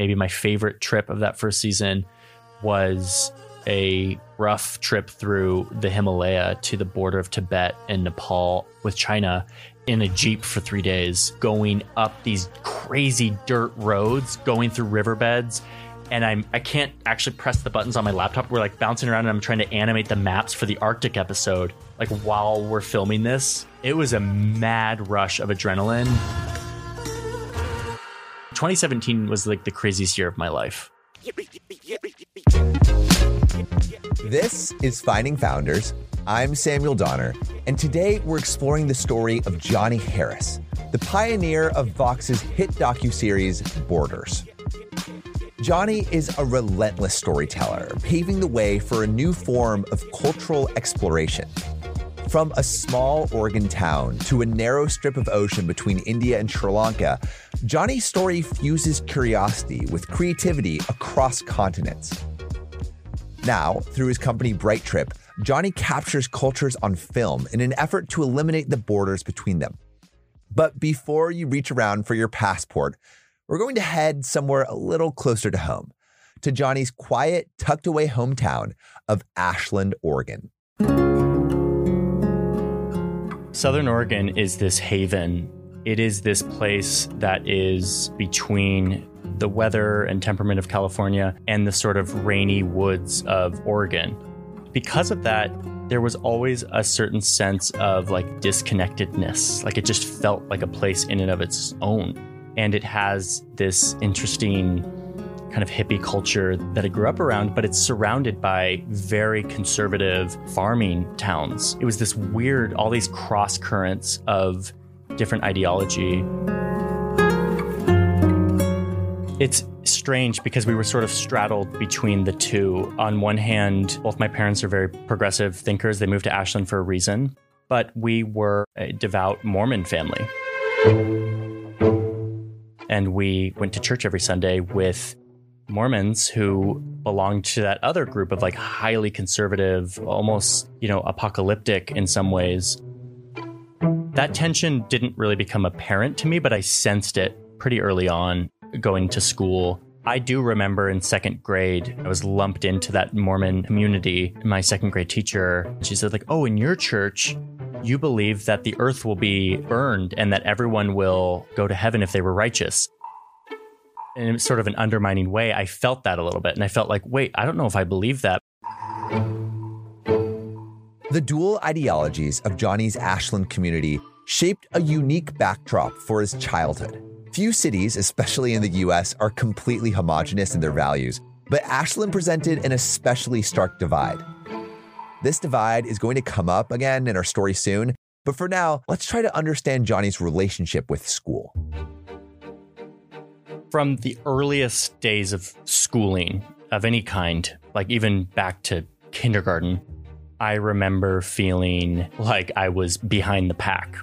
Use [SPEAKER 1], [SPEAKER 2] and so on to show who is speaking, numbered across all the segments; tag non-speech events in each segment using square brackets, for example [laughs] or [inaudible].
[SPEAKER 1] maybe my favorite trip of that first season was a rough trip through the Himalaya to the border of Tibet and Nepal with China in a Jeep for three days, going up these crazy dirt roads, going through riverbeds. And I'm I can't actually press the buttons on my laptop. We're like bouncing around and I'm trying to animate the maps for the Arctic episode, like while we're filming this. It was a mad rush of adrenaline. 2017 was like the craziest year of my life.
[SPEAKER 2] This is Finding Founders. I'm Samuel Donner, and today we're exploring the story of Johnny Harris, the pioneer of Vox's hit docuseries Borders. Johnny is a relentless storyteller, paving the way for a new form of cultural exploration. From a small Oregon town to a narrow strip of ocean between India and Sri Lanka, Johnny's story fuses curiosity with creativity across continents. Now, through his company Bright Trip, Johnny captures cultures on film in an effort to eliminate the borders between them. But before you reach around for your passport, we're going to head somewhere a little closer to home, to Johnny's quiet, tucked away hometown of Ashland, Oregon.
[SPEAKER 1] Southern Oregon is this haven. It is this place that is between the weather and temperament of California and the sort of rainy woods of Oregon. Because of that, there was always a certain sense of like disconnectedness. Like it just felt like a place in and of its own. And it has this interesting kind of hippie culture that I grew up around, but it's surrounded by very conservative farming towns. It was this weird, all these cross currents of different ideology. It's strange because we were sort of straddled between the two. On one hand, both my parents are very progressive thinkers. They moved to Ashland for a reason, but we were a devout Mormon family. And we went to church every Sunday with Mormons who belonged to that other group of like highly conservative, almost, you know, apocalyptic in some ways. That tension didn't really become apparent to me, but I sensed it pretty early on going to school. I do remember in second grade, I was lumped into that Mormon community. My second grade teacher, she said, like, oh, in your church, you believe that the earth will be burned and that everyone will go to heaven if they were righteous in sort of an undermining way, I felt that a little bit. And I felt like, wait, I don't know if I believe that.
[SPEAKER 2] The dual ideologies of Johnny's Ashland community shaped a unique backdrop for his childhood. Few cities, especially in the US, are completely homogenous in their values, but Ashland presented an especially stark divide. This divide is going to come up again in our story soon, but for now, let's try to understand Johnny's relationship with school
[SPEAKER 1] from the earliest days of schooling of any kind, like even back to kindergarten, I remember feeling like I was behind the pack.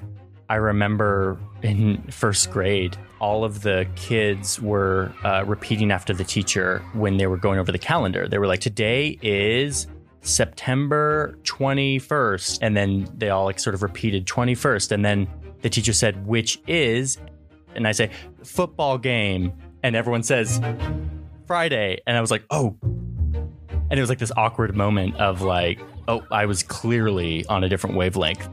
[SPEAKER 1] I remember in first grade, all of the kids were uh, repeating after the teacher when they were going over the calendar. They were like, today is September 21st. And then they all like sort of repeated 21st. And then the teacher said, which is, and I say football game, and everyone says Friday, and I was like, oh. And it was like this awkward moment of like, oh, I was clearly on a different wavelength.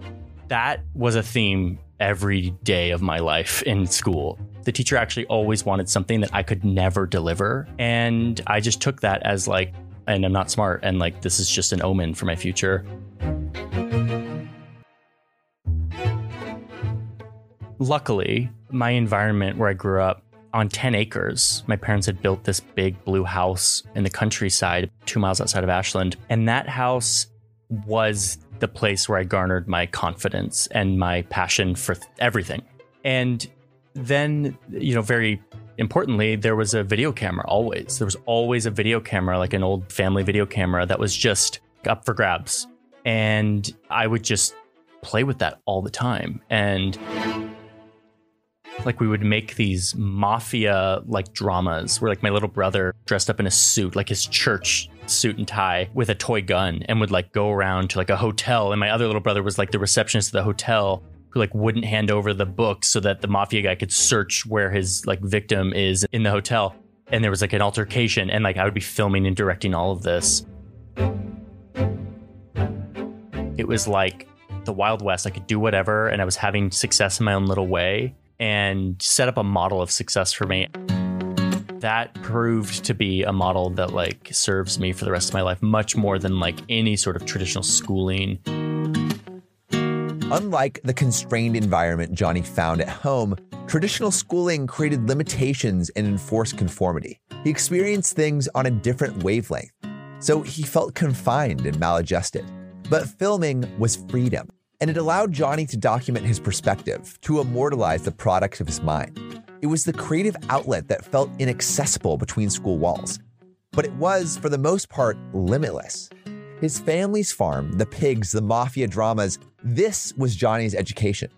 [SPEAKER 1] That was a theme every day of my life in school. The teacher actually always wanted something that I could never deliver. And I just took that as like, and I'm not smart, and like, this is just an omen for my future. Luckily, my environment where I grew up on 10 acres. My parents had built this big blue house in the countryside, two miles outside of Ashland. And that house was the place where I garnered my confidence and my passion for everything. And then, you know, very importantly, there was a video camera always. There was always a video camera, like an old family video camera that was just up for grabs. And I would just play with that all the time. And like we would make these mafia like dramas where like my little brother dressed up in a suit, like his church suit and tie with a toy gun and would like go around to like a hotel and my other little brother was like the receptionist of the hotel who like wouldn't hand over the book so that the mafia guy could search where his like victim is in the hotel and there was like an altercation and like I would be filming and directing all of this. It was like the Wild West. I could do whatever and I was having success in my own little way and set up a model of success for me. That proved to be a model that like serves me for the rest of my life much more than like any sort of traditional schooling.
[SPEAKER 2] Unlike the constrained environment Johnny found at home, traditional schooling created limitations and enforced conformity. He experienced things on a different wavelength, so he felt confined and maladjusted. But filming was freedom, and it allowed Johnny to document his perspective, to immortalize the products of his mind. It was the creative outlet that felt inaccessible between school walls, but it was, for the most part, limitless. His family's farm, the pigs, the mafia dramas, this was Johnny's education.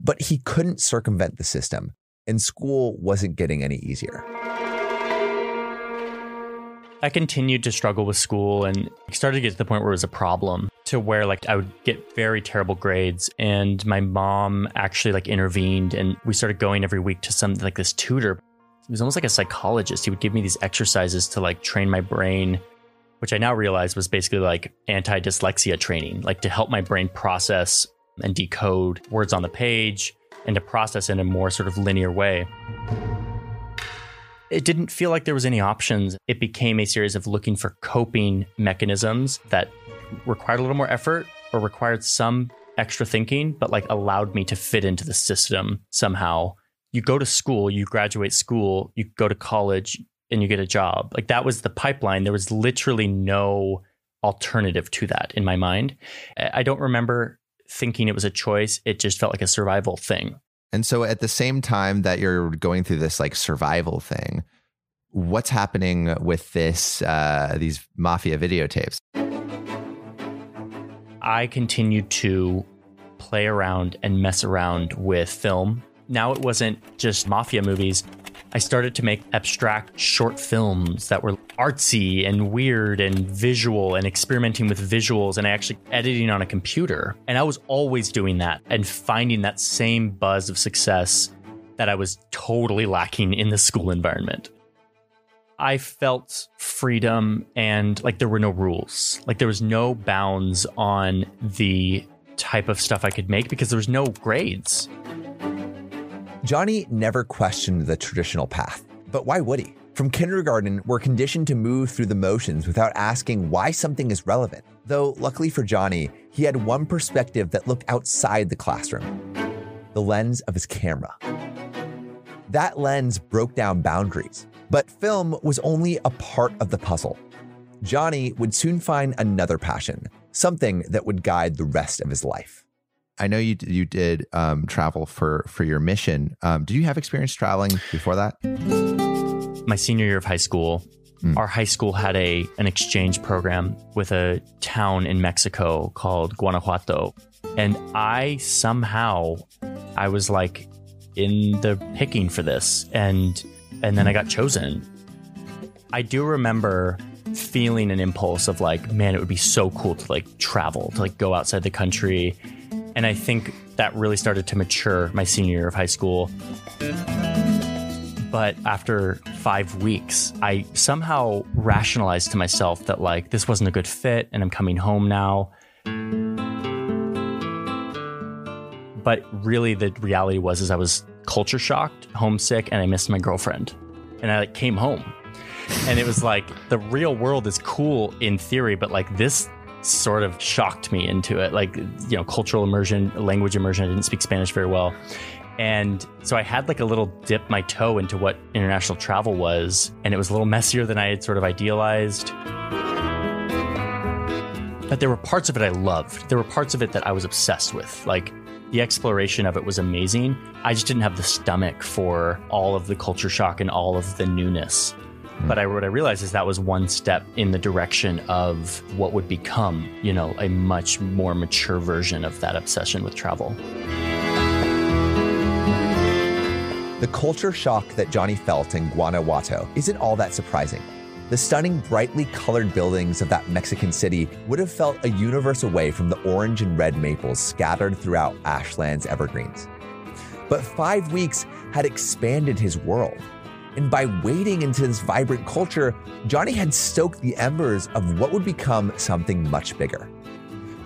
[SPEAKER 2] But he couldn't circumvent the system, and school wasn't getting any easier.
[SPEAKER 1] I continued to struggle with school and started to get to the point where it was a problem to where like I would get very terrible grades and my mom actually like intervened and we started going every week to some like this tutor. He was almost like a psychologist. He would give me these exercises to like train my brain, which I now realize was basically like anti-dyslexia training, like to help my brain process and decode words on the page and to process in a more sort of linear way it didn't feel like there was any options. It became a series of looking for coping mechanisms that required a little more effort or required some extra thinking, but like allowed me to fit into the system somehow. You go to school, you graduate school, you go to college, and you get a job. Like that was the pipeline. There was literally no alternative to that in my mind. I don't remember thinking it was a choice. It just felt like a survival thing.
[SPEAKER 3] And so at the same time that you're going through this like survival thing, what's happening with this uh, these mafia videotapes?
[SPEAKER 1] I continued to play around and mess around with film. Now it wasn't just mafia movies. I started to make abstract short films that were artsy and weird and visual and experimenting with visuals and actually editing on a computer. And I was always doing that and finding that same buzz of success that I was totally lacking in the school environment. I felt freedom and like there were no rules. Like there was no bounds on the type of stuff I could make because there was no grades.
[SPEAKER 2] Johnny never questioned the traditional path, but why would he? From kindergarten, we're conditioned to move through the motions without asking why something is relevant. Though, luckily for Johnny, he had one perspective that looked outside the classroom the lens of his camera. That lens broke down boundaries, but film was only a part of the puzzle. Johnny would soon find another passion, something that would guide the rest of his life.
[SPEAKER 3] I know you you did um, travel for for your mission. Um, did you have experience traveling before that?
[SPEAKER 1] My senior year of high school, mm. our high school had a an exchange program with a town in Mexico called Guanajuato, and I somehow I was like in the picking for this, and and then I got chosen. I do remember feeling an impulse of like, man, it would be so cool to like travel, to like go outside the country and I think that really started to mature my senior year of high school. But after five weeks, I somehow rationalized to myself that, like, this wasn't a good fit and I'm coming home now. But really, the reality was, is I was culture shocked, homesick, and I missed my girlfriend. And I like, came home. And it was like, the real world is cool in theory, but like this sort of shocked me into it. Like, you know, cultural immersion, language immersion. I didn't speak Spanish very well. And so I had like a little dip my toe into what international travel was. And it was a little messier than I had sort of idealized. But there were parts of it I loved. There were parts of it that I was obsessed with. Like, the exploration of it was amazing. I just didn't have the stomach for all of the culture shock and all of the newness. Hmm. But I, what I realized is that was one step in the direction of what would become, you know, a much more mature version of that obsession with travel.
[SPEAKER 2] The culture shock that Johnny felt in Guanajuato isn't all that surprising. The stunning, brightly colored buildings of that Mexican city would have felt a universe away from the orange and red maples scattered throughout Ashland's evergreens. But five weeks had expanded his world And by wading into this vibrant culture, Johnny had stoked the embers of what would become something much bigger.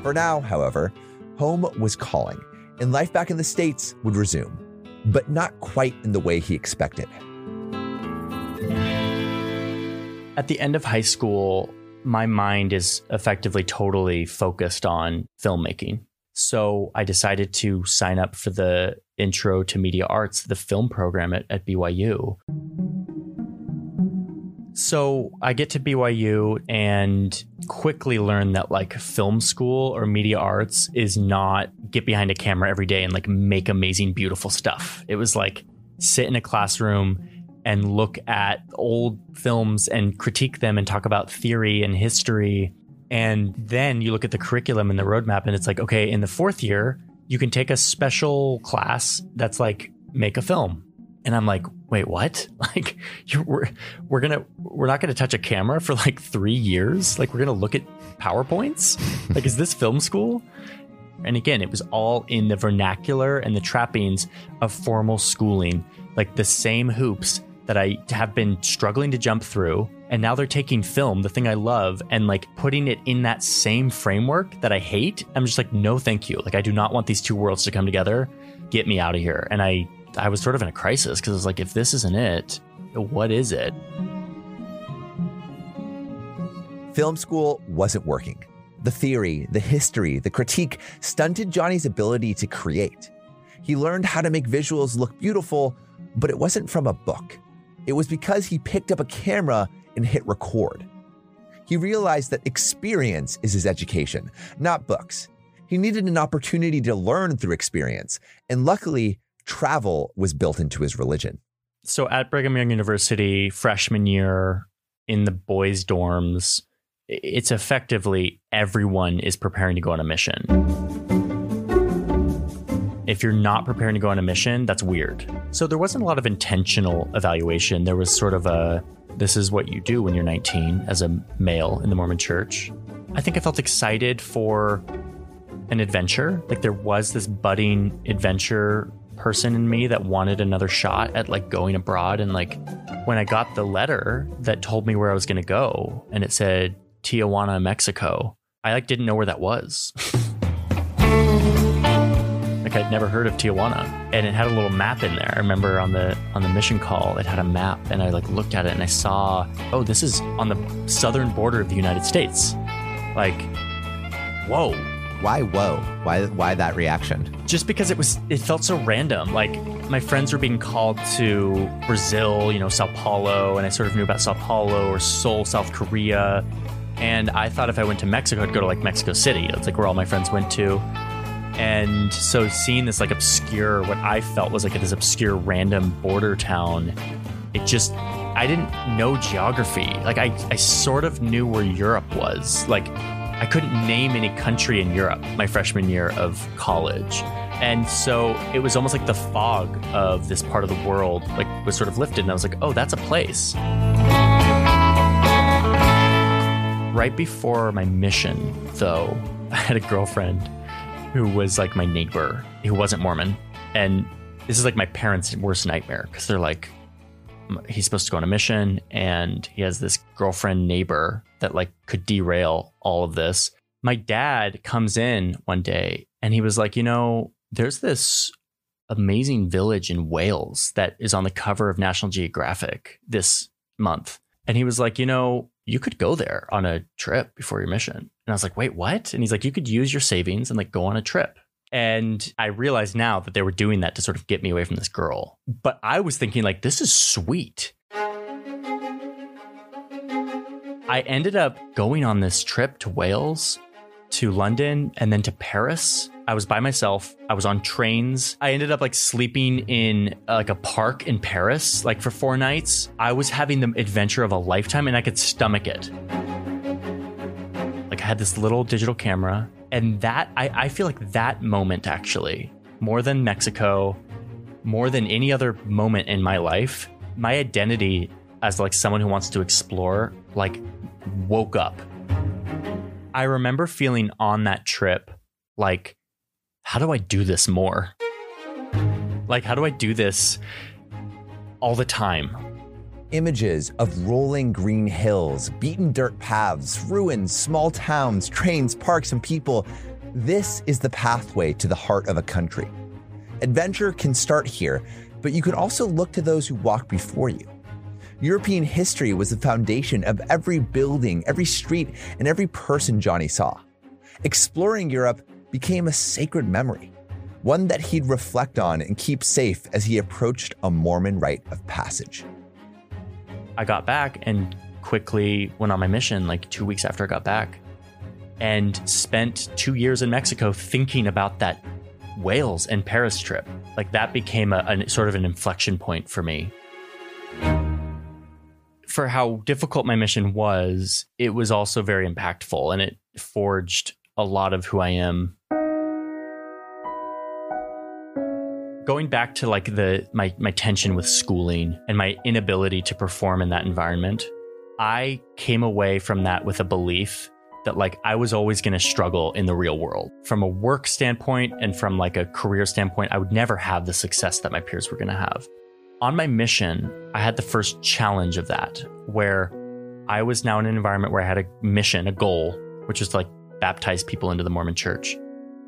[SPEAKER 2] For now, however, home was calling, and life back in the States would resume, but not quite in the way he expected.
[SPEAKER 1] At the end of high school, my mind is effectively totally focused on filmmaking. So I decided to sign up for the Intro to Media Arts, the film program at, at BYU. So I get to BYU and quickly learn that like film school or media arts is not get behind a camera every day and like make amazing, beautiful stuff. It was like sit in a classroom and look at old films and critique them and talk about theory and history. And then you look at the curriculum and the roadmap, and it's like, okay, in the fourth year, you can take a special class that's like make a film. And I'm like, wait, what? [laughs] Like, we're we're gonna we're not gonna touch a camera for like three years? Like, we're gonna look at powerpoints? like, is this film school? And again, it was all in the vernacular and the trappings of formal schooling, like the same hoops that I have been struggling to jump through. And now they're taking film, the thing I love, and like putting it in that same framework that I hate. I'm just like, no, thank you. Like, I do not want these two worlds to come together. Get me out of here. And I, I was sort of in a crisis because I was like, if this isn't it, what is it?
[SPEAKER 2] Film school wasn't working. The theory, the history, the critique stunted Johnny's ability to create. He learned how to make visuals look beautiful, but it wasn't from a book. It was because he picked up a camera and hit record. He realized that experience is his education, not books. He needed an opportunity to learn through experience, and luckily, travel was built into his religion.
[SPEAKER 1] So at Brigham Young University, freshman year in the boys' dorms, it's effectively everyone is preparing to go on a mission. If you're not preparing to go on a mission, that's weird. So there wasn't a lot of intentional evaluation. There was sort of a this is what you do when you're 19 as a male in the Mormon church. I think I felt excited for an adventure. Like there was this budding adventure person in me that wanted another shot at like going abroad and like when I got the letter that told me where I was going to go and it said Tijuana, Mexico, I like didn't know where that was. [laughs] like I'd never heard of Tijuana, and it had a little map in there. I remember on the on the mission call, it had a map, and I like looked at it and I saw, oh, this is on the southern border of the United States. Like, whoa!
[SPEAKER 3] Why whoa? Why why that reaction?
[SPEAKER 1] Just because it was, it felt so random. Like my friends were being called to Brazil, you know, Sao Paulo, and I sort of knew about Sao Paulo or Seoul, South Korea. And I thought if I went to Mexico, I'd go to like Mexico City. That's like where all my friends went to. And so seeing this like obscure, what I felt was like this obscure random border town, it just, I didn't know geography. Like I, I sort of knew where Europe was. Like I couldn't name any country in Europe my freshman year of college. And so it was almost like the fog of this part of the world like was sort of lifted and I was like, "Oh, that's a place." Right before my mission, though, [laughs] I had a girlfriend who was like my neighbor who wasn't Mormon. And this is like my parents' worst nightmare because they're like, he's supposed to go on a mission and he has this girlfriend neighbor that like could derail all of this. My dad comes in one day and he was like, you know, there's this amazing village in Wales that is on the cover of National Geographic this month. And he was like, you know, you could go there on a trip before your mission. And I was like, wait, what? And he's like, you could use your savings and like go on a trip. And I realized now that they were doing that to sort of get me away from this girl. But I was thinking, like, this is sweet. I ended up going on this trip to Wales, to London, and then to Paris. I was by myself. I was on trains. I ended up like sleeping in uh, like a park in Paris, like for four nights. I was having the adventure of a lifetime and I could stomach it. Like I had this little digital camera. And that, I, I feel like that moment actually, more than Mexico, more than any other moment in my life, my identity as like someone who wants to explore, like woke up. I remember feeling on that trip like, how do I do this more? Like, how do I do this all the time?
[SPEAKER 2] images of rolling green hills, beaten dirt paths, ruins, small towns, trains, parks, and people. This is the pathway to the heart of a country. Adventure can start here, but you can also look to those who walked before you. European history was the foundation of every building, every street, and every person Johnny saw. Exploring Europe became a sacred memory, one that he'd reflect on and keep safe as he approached a Mormon rite of passage.
[SPEAKER 1] I got back and quickly went on my mission like two weeks after I got back and spent two years in Mexico thinking about that Wales and Paris trip. Like that became a, a sort of an inflection point for me. For how difficult my mission was, it was also very impactful and it forged a lot of who I am. Going back to like the my my tension with schooling and my inability to perform in that environment, I came away from that with a belief that like I was always going to struggle in the real world. From a work standpoint and from like a career standpoint, I would never have the success that my peers were going to have. On my mission, I had the first challenge of that where I was now in an environment where I had a mission, a goal, which was to like baptize people into the Mormon church.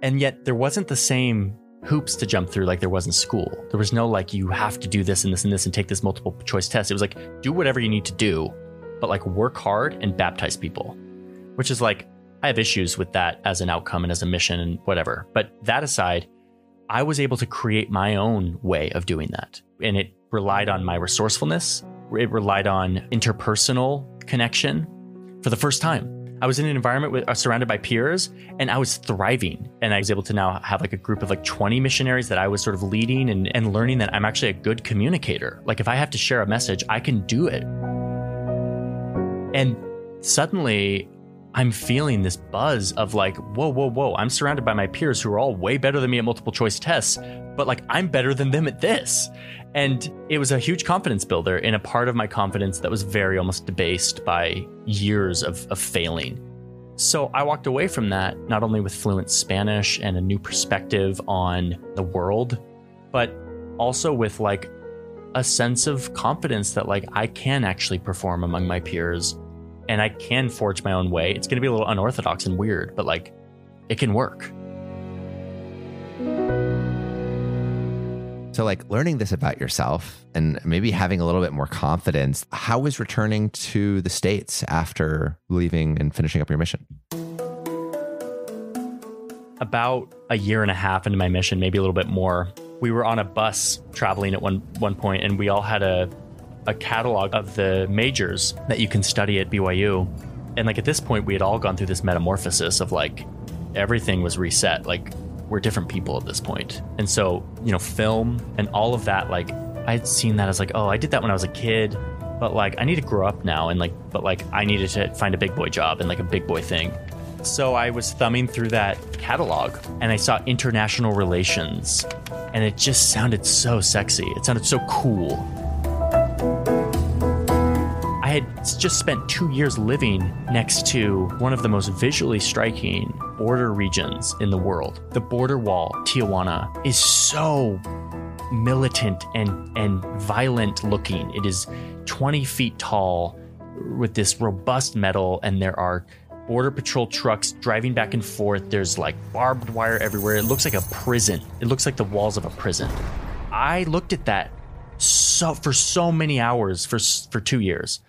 [SPEAKER 1] And yet there wasn't the same hoops to jump through like there was in school. There was no like you have to do this and this and this and take this multiple choice test. It was like do whatever you need to do, but like work hard and baptize people which is like, I have issues with that as an outcome and as a mission and whatever. But that aside, I was able to create my own way of doing that. And it relied on my resourcefulness, it relied on interpersonal connection for the first time. I was in an environment with, uh, surrounded by peers and I was thriving. And I was able to now have like a group of like 20 missionaries that I was sort of leading and, and learning that I'm actually a good communicator. Like if I have to share a message, I can do it. And suddenly I'm feeling this buzz of like, whoa, whoa, whoa, I'm surrounded by my peers who are all way better than me at multiple choice tests, but like I'm better than them at this. And it was a huge confidence builder in a part of my confidence that was very almost debased by years of, of failing. So I walked away from that not only with fluent Spanish and a new perspective on the world, but also with like a sense of confidence that like I can actually perform among my peers and I can forge my own way. It's going to be a little unorthodox and weird, but like it can work.
[SPEAKER 3] So, like learning this about yourself and maybe having a little bit more confidence, how was returning to the States after leaving and finishing up your mission?
[SPEAKER 1] About a year and a half into my mission, maybe a little bit more, we were on a bus traveling at one, one point and we all had a a catalog of the majors that you can study at BYU. And like at this point, we had all gone through this metamorphosis of like everything was reset. Like we're different people at this point. And so, you know, film and all of that, like I had seen that as like, oh, I did that when I was a kid, but like I need to grow up now. And like, but like I needed to find a big boy job and like a big boy thing. So I was thumbing through that catalog and I saw international relations and it just sounded so sexy. It sounded so cool. Had just spent two years living next to one of the most visually striking border regions in the world. The border wall, Tijuana, is so militant and, and violent looking. It is 20 feet tall with this robust metal, and there are border patrol trucks driving back and forth. There's like barbed wire everywhere. It looks like a prison. It looks like the walls of a prison. I looked at that so for so many hours for for 2 years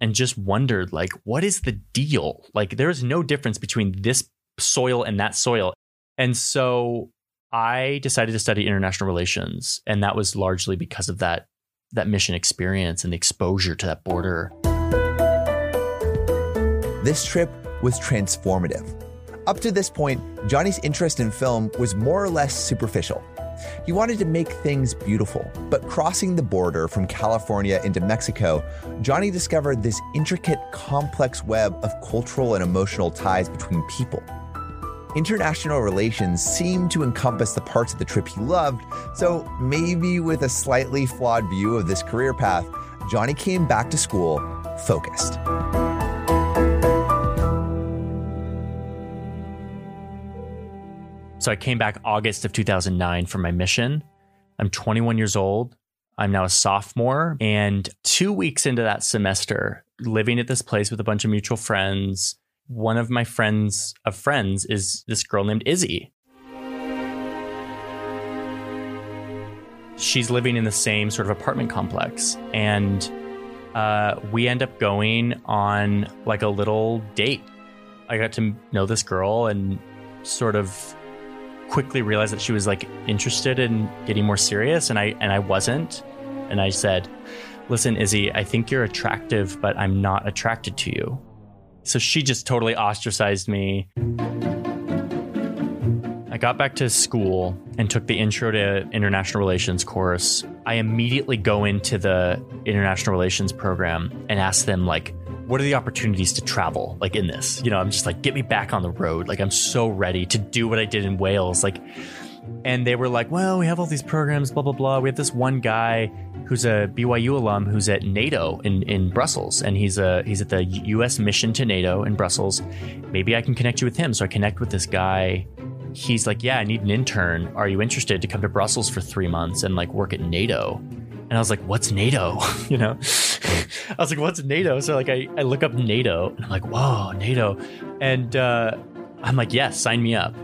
[SPEAKER 1] and just wondered like what is the deal? Like there is no difference between this soil and that soil. And so i decided to study international relations and that was largely because of that that mission experience and the exposure to that border.
[SPEAKER 2] This trip was transformative. Up to this point johnny's interest in film was more or less superficial he wanted to make things beautiful, but crossing the border from California into Mexico, Johnny discovered this intricate, complex web of cultural and emotional ties between people. International relations seemed to encompass the parts of the trip he loved, so maybe with a slightly flawed view of this career path, Johnny came back to school focused.
[SPEAKER 1] So I came back August of 2009 for my mission. I'm 21 years old. I'm now a sophomore. And two weeks into that semester, living at this place with a bunch of mutual friends, one of my friends of friends is this girl named Izzy. She's living in the same sort of apartment complex. And uh, we end up going on like a little date. I got to know this girl and sort of quickly realized that she was like interested in getting more serious and I and I wasn't. And I said, "Listen, Izzy, I think you're attractive, but I'm not attracted to you." So she just totally ostracized me. I got back to school and took the Intro to International Relations course. I immediately go into the International Relations program and ask them like what are the opportunities to travel like in this? You know i'm just like get me back on the road. Like i'm so ready to do what i did in wales like and they were like well we have all these programs blah blah blah. We have this one guy who's a byu alum who's at nato in, in brussels and he's a he's at the us mission to nato in brussels. Maybe i can connect you with him. So i connect with this guy. He's like yeah i need an intern. Are you interested to come to brussels for three months and like work at nato and I was like, what's NATO? [laughs] you know, I was like, what's NATO? So like, I, I look up NATO and I'm like, whoa, NATO. And uh, I'm like, yes, sign me up.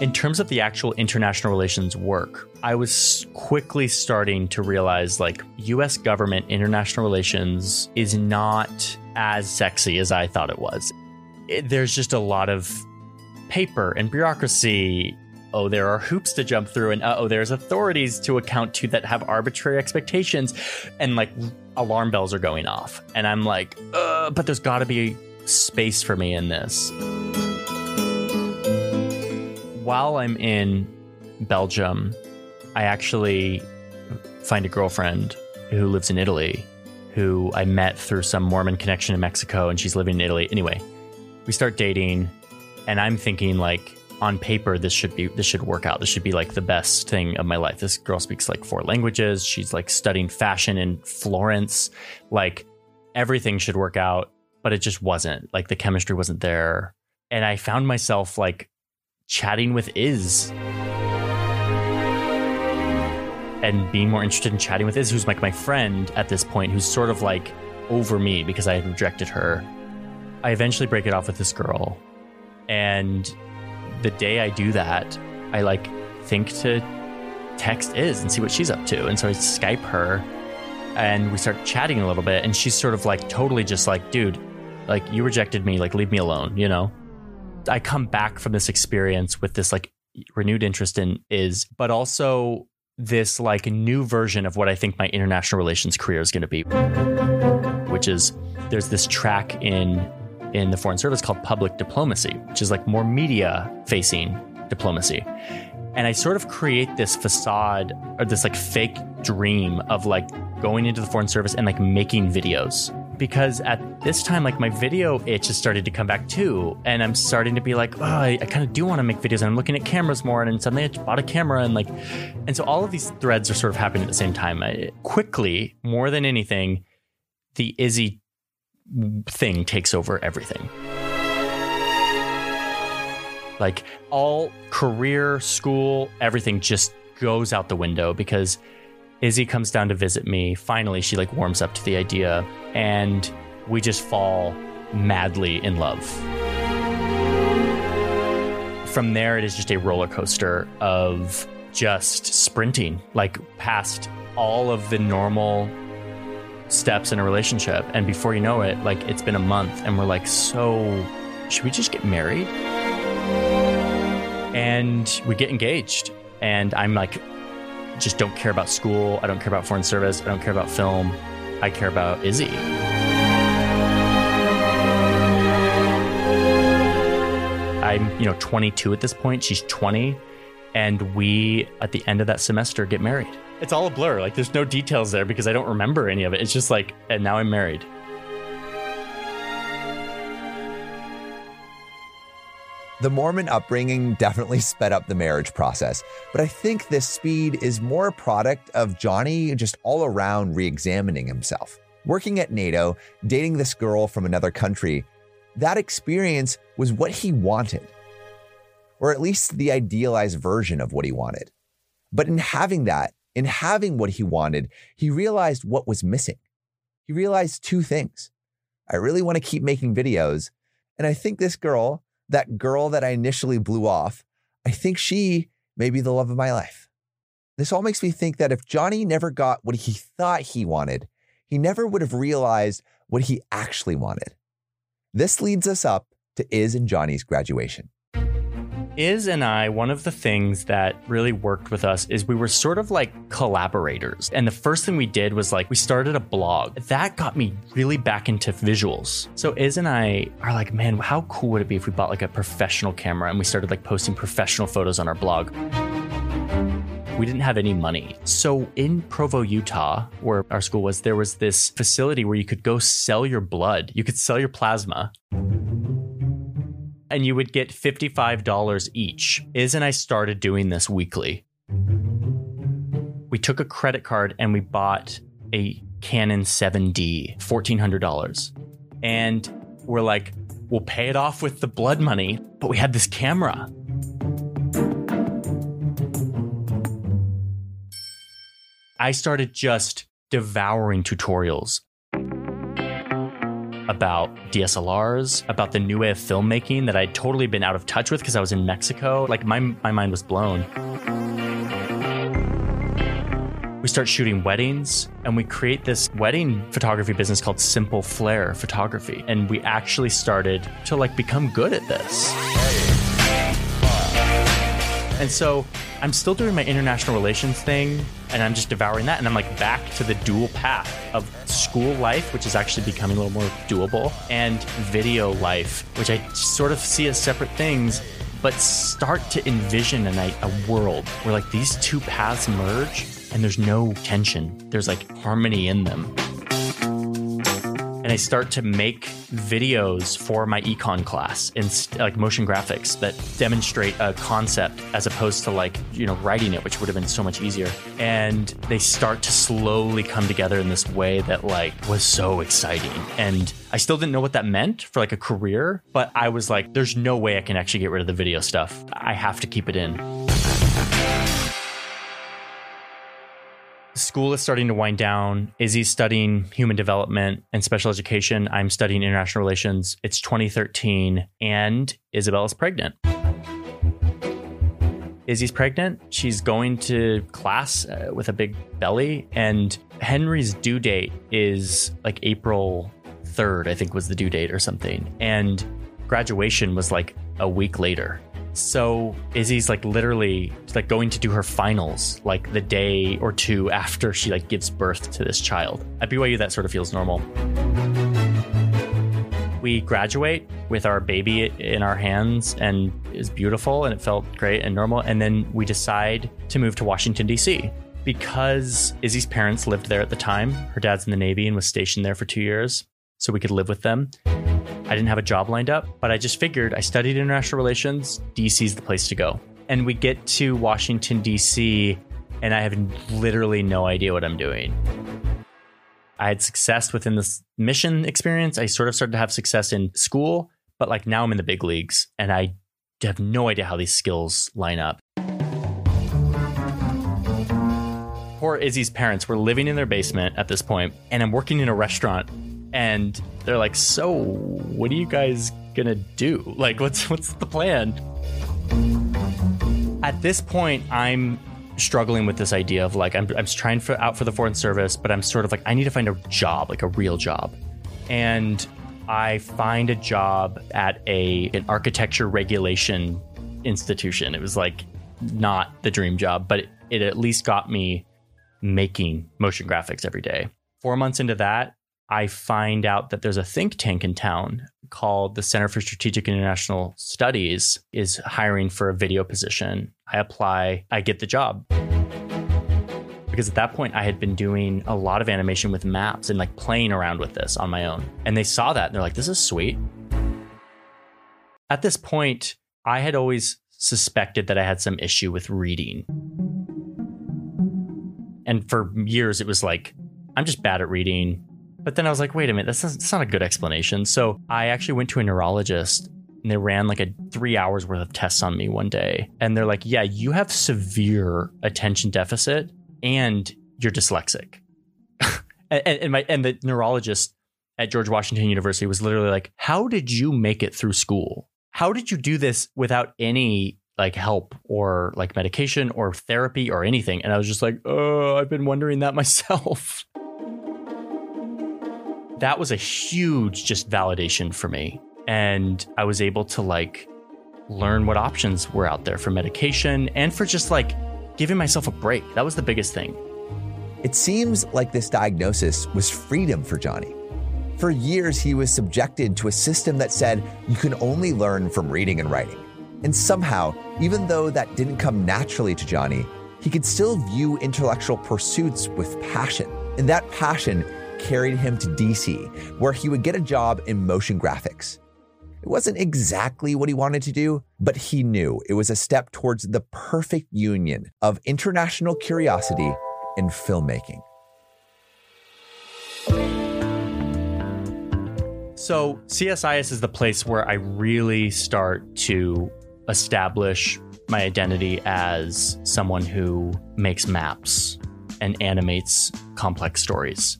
[SPEAKER 1] In terms of the actual international relations work, I was quickly starting to realize like US government international relations is not as sexy as I thought it was. It, there's just a lot of paper and bureaucracy oh, there are hoops to jump through, and oh, there's authorities to account to that have arbitrary expectations, and like alarm bells are going off, and I'm like, uh, but there's got to be space for me in this. While I'm in Belgium, I actually find a girlfriend who lives in Italy, who I met through some Mormon connection in Mexico, and she's living in Italy. Anyway, we start dating, and I'm thinking like on paper this should be this should work out. This should be like the best thing of my life. This girl speaks like four languages. She's like studying fashion in florence. Like everything should work out but it just wasn't. Like the chemistry wasn't there. And i found myself like chatting with iz. And being more interested in chatting with iz who's like my friend at this point who's sort of like over me because i had rejected her. I eventually break it off with this girl. And the day I do that, I like think to text Iz and see what she's up to. And so I Skype her and we start chatting a little bit. And she's sort of like totally just like, dude, like you rejected me, like leave me alone, you know? I come back from this experience with this like renewed interest in Iz, but also this like new version of what I think my international relations career is going to be, which is there's this track in in the Foreign Service called public diplomacy, which is like more media facing diplomacy. And I sort of create this facade or this like fake dream of like going into the Foreign Service and like making videos. Because at this time, like my video itch has started to come back too. And I'm starting to be like, oh, I, I kind of do want to make videos. And I'm looking at cameras more. And then suddenly I bought a camera. And like, and so all of these threads are sort of happening at the same time. I, quickly, more than anything, the Izzy thing takes over everything. Like all career, school, everything just goes out the window because Izzy comes down to visit me. Finally, she like warms up to the idea and we just fall madly in love. From there, it is just a roller coaster of just sprinting, like past all of the normal steps in a relationship. And before you know it, like it's been a month and we're like, so should we just get married? And we get engaged. And I'm like, just don't care about school. I don't care about foreign service. I don't care about film. I care about Izzy. I'm, you know, 22 at this point. She's 20. And we, at the end of that semester, get married it's all a blur. Like there's no details there because I don't remember any of it. It's just like, and now I'm married.
[SPEAKER 2] The Mormon upbringing definitely [laughs] sped up the marriage process, but I think this speed is more a product of Johnny just all around re examining himself. Working at NATO, dating this girl from another country, that experience was what he wanted. or at least the idealized version of what he wanted. But in having that, in having what he wanted, he realized what was missing. He realized two things. I really want to keep making videos. And I think this girl, that girl that I initially blew off, I think she may be the love of my life. This all makes me think that if Johnny never got what he thought he wanted, he never would have realized what he actually wanted. This leads us up to Iz and Johnny's graduation.
[SPEAKER 1] Iz and I, one of the things that really worked with us is we were sort of like collaborators. And the first thing we did was like we started a blog. That got me really back into visuals. So Iz and I are like, man, how cool would it be if we bought like a professional camera and we started like posting professional photos on our blog? we didn't have any money. So in Provo, Utah, where our school was, there was this facility where you could go sell your blood. You could sell your plasma and you would get $55 each. Iz and I started doing this weekly. We took a credit card and we bought a Canon 7D, $1,400. And we're like, we'll pay it off with the blood money, but we had this camera. I started just devouring tutorials about DSLRs, about the new way of filmmaking that I'd totally been out of touch with because I was in Mexico. Like my my mind was blown. We start shooting weddings and we create this wedding photography business called Simple Flare Photography. And we actually started to like become good at this. And so I'm still doing my international relations thing and I'm just devouring that. And I'm like back to the dual path of school life, which is actually becoming a little more doable, and video life, which I sort of see as separate things, but start to envision a, a world where like these two paths merge and there's no tension. There's like harmony in them and I start to make videos for my econ class in like motion graphics that demonstrate a concept as opposed to like, you know, writing it, which would have been so much easier. And they start to slowly come together in this way that like was so exciting. And I still didn't know what that meant for like a career, but I was like, there's no way I can actually get rid of the video stuff. I have to keep it in. School is starting to wind down. Izzy's studying human development and special education. I'm studying international relations. It's 2013, and Isabella's pregnant. Izzy's pregnant. She's going to class uh, with a big belly, and Henry's due date is like April 3rd, I think was the due date or something. And graduation was like a week later. So Izzy's like literally like going to do her finals like the day or two after she like gives birth to this child. At BYU, that sort of feels normal. We graduate with our baby in our hands and it's beautiful and it felt great and normal. And then we decide to move to Washington, D.C. Because Izzy's parents lived there at the time. Her dad's in the Navy and was stationed there for two years. So we could live with them. I didn't have a job lined up, but I just figured I studied international relations. DC is the place to go. And we get to Washington, DC, and I have literally no idea what I'm doing. I had success within this mission experience. I sort of started to have success in school, but like now I'm in the big leagues and I have no idea how these skills line up. Poor Izzy's parents were living in their basement at this point, and I'm working in a restaurant and they're like, "So, what are you guys gonna do? [laughs] Like, what's what's the plan?" At this point, I'm struggling with this idea of like I'm I'm trying for out for the foreign service, but I'm sort of like I need to find a job, like a real job, and I find a job at a an architecture regulation institution. It was like not the dream job, but it, it at least got me making motion graphics every day. Four months into that, I find out that there's a think tank in town called the Center for Strategic International Studies is hiring for a video position. I apply, I get the job. Because at that point I had been doing a lot of animation with maps and like playing around with this on my own. And they saw that and they're like, this is sweet. At this point, I had always suspected that I had some issue with reading. And for years, it was like, I'm just bad at reading. But then I was like, wait a minute, that's not, that's not a good explanation. So I actually went to a neurologist and they ran like a three hours worth of tests on me one day. And they're like, yeah, you have severe attention deficit and you're dyslexic. [laughs] and, and, my, and the neurologist at George Washington University was literally like, how did you make it through school? How did you do this without any like help or like medication or therapy or anything? And I was just like, oh, I've been wondering that [laughs] myself. That was a huge just validation for me and I was able to like learn what options were out there for medication and for just like giving myself a break. That was the biggest thing.
[SPEAKER 2] It seems like this diagnosis was freedom for Johnny. For years, he was subjected to a system that said you can only learn from reading and writing. And somehow, even though that didn't come naturally to Johnny, he could still view intellectual pursuits with passion. And that passion carried him to DC, where he would get a job in motion graphics. It wasn't exactly what he wanted to do, but he knew it was a step towards the perfect union of international curiosity and filmmaking.
[SPEAKER 1] So, CSIS is the place where I really start to establish my identity as someone who makes maps and animates complex stories.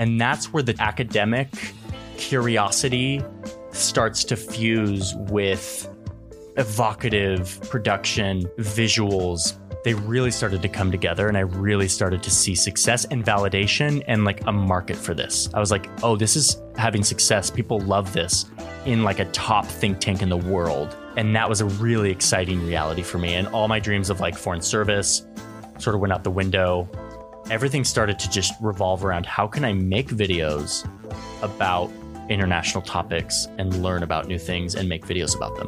[SPEAKER 1] And that's where the academic curiosity starts to fuse with evocative production, visuals. They really started to come together, and I really started to see success and validation and like a market for this. I was like, oh, this is having success. People love this in like a top think tank in the world. And that was a really exciting reality for me. And all my dreams of like foreign service sort of went out the window. Everything started to just revolve around how can I make videos about international topics and learn about new things and make videos about them.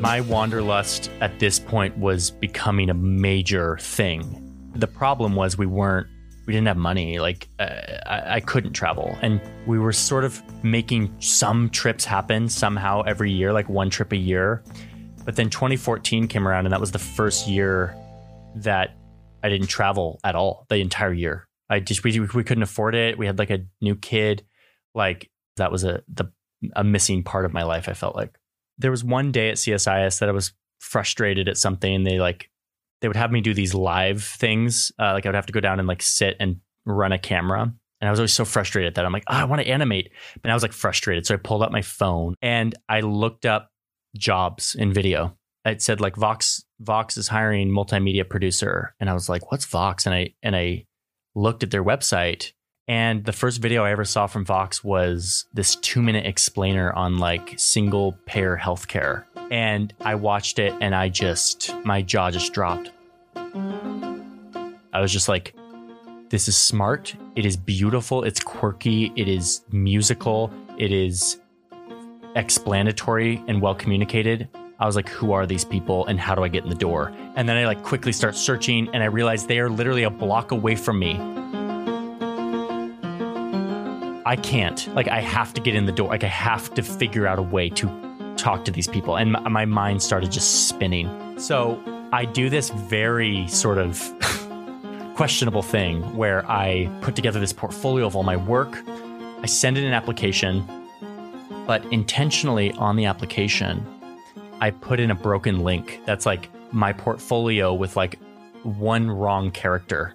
[SPEAKER 1] My wanderlust at this point was becoming a major thing. The problem was we weren't we didn't have money. Like uh, I, I, couldn't travel, and we were sort of making some trips happen somehow every year, like one trip a year. But then 2014 came around, and that was the first year that I didn't travel at all the entire year. I just we we couldn't afford it. We had like a new kid. Like that was a the a missing part of my life. I felt like there was one day at CSIS that I was frustrated at something. They like they would have me do these live things. Uh, like I would have to go down and like sit and run a camera. And I was always so frustrated that I'm like, oh, I want to animate. But I was like frustrated. So I pulled up my phone and I looked up jobs in video. It said like Vox Vox is hiring multimedia producer. And I was like, what's Vox? And I and I looked at their website and the first video I ever saw from Vox was this two minute explainer on like single payer healthcare. And I watched it and I just, my jaw just dropped. I was just like, this is smart. It is beautiful. It's quirky. It is musical. It is explanatory and well communicated. I was like, who are these people and how do I get in the door? And then I like quickly start searching and I realize they are literally a block away from me. I can't. Like, I have to get in the door. Like, I have to figure out a way to talk to these people. And my, my mind started just spinning. So I do this very sort of [laughs] questionable thing where I put together this portfolio of all my work. I send in an application, but intentionally on the application, I put in a broken link that's like my portfolio with like one wrong character.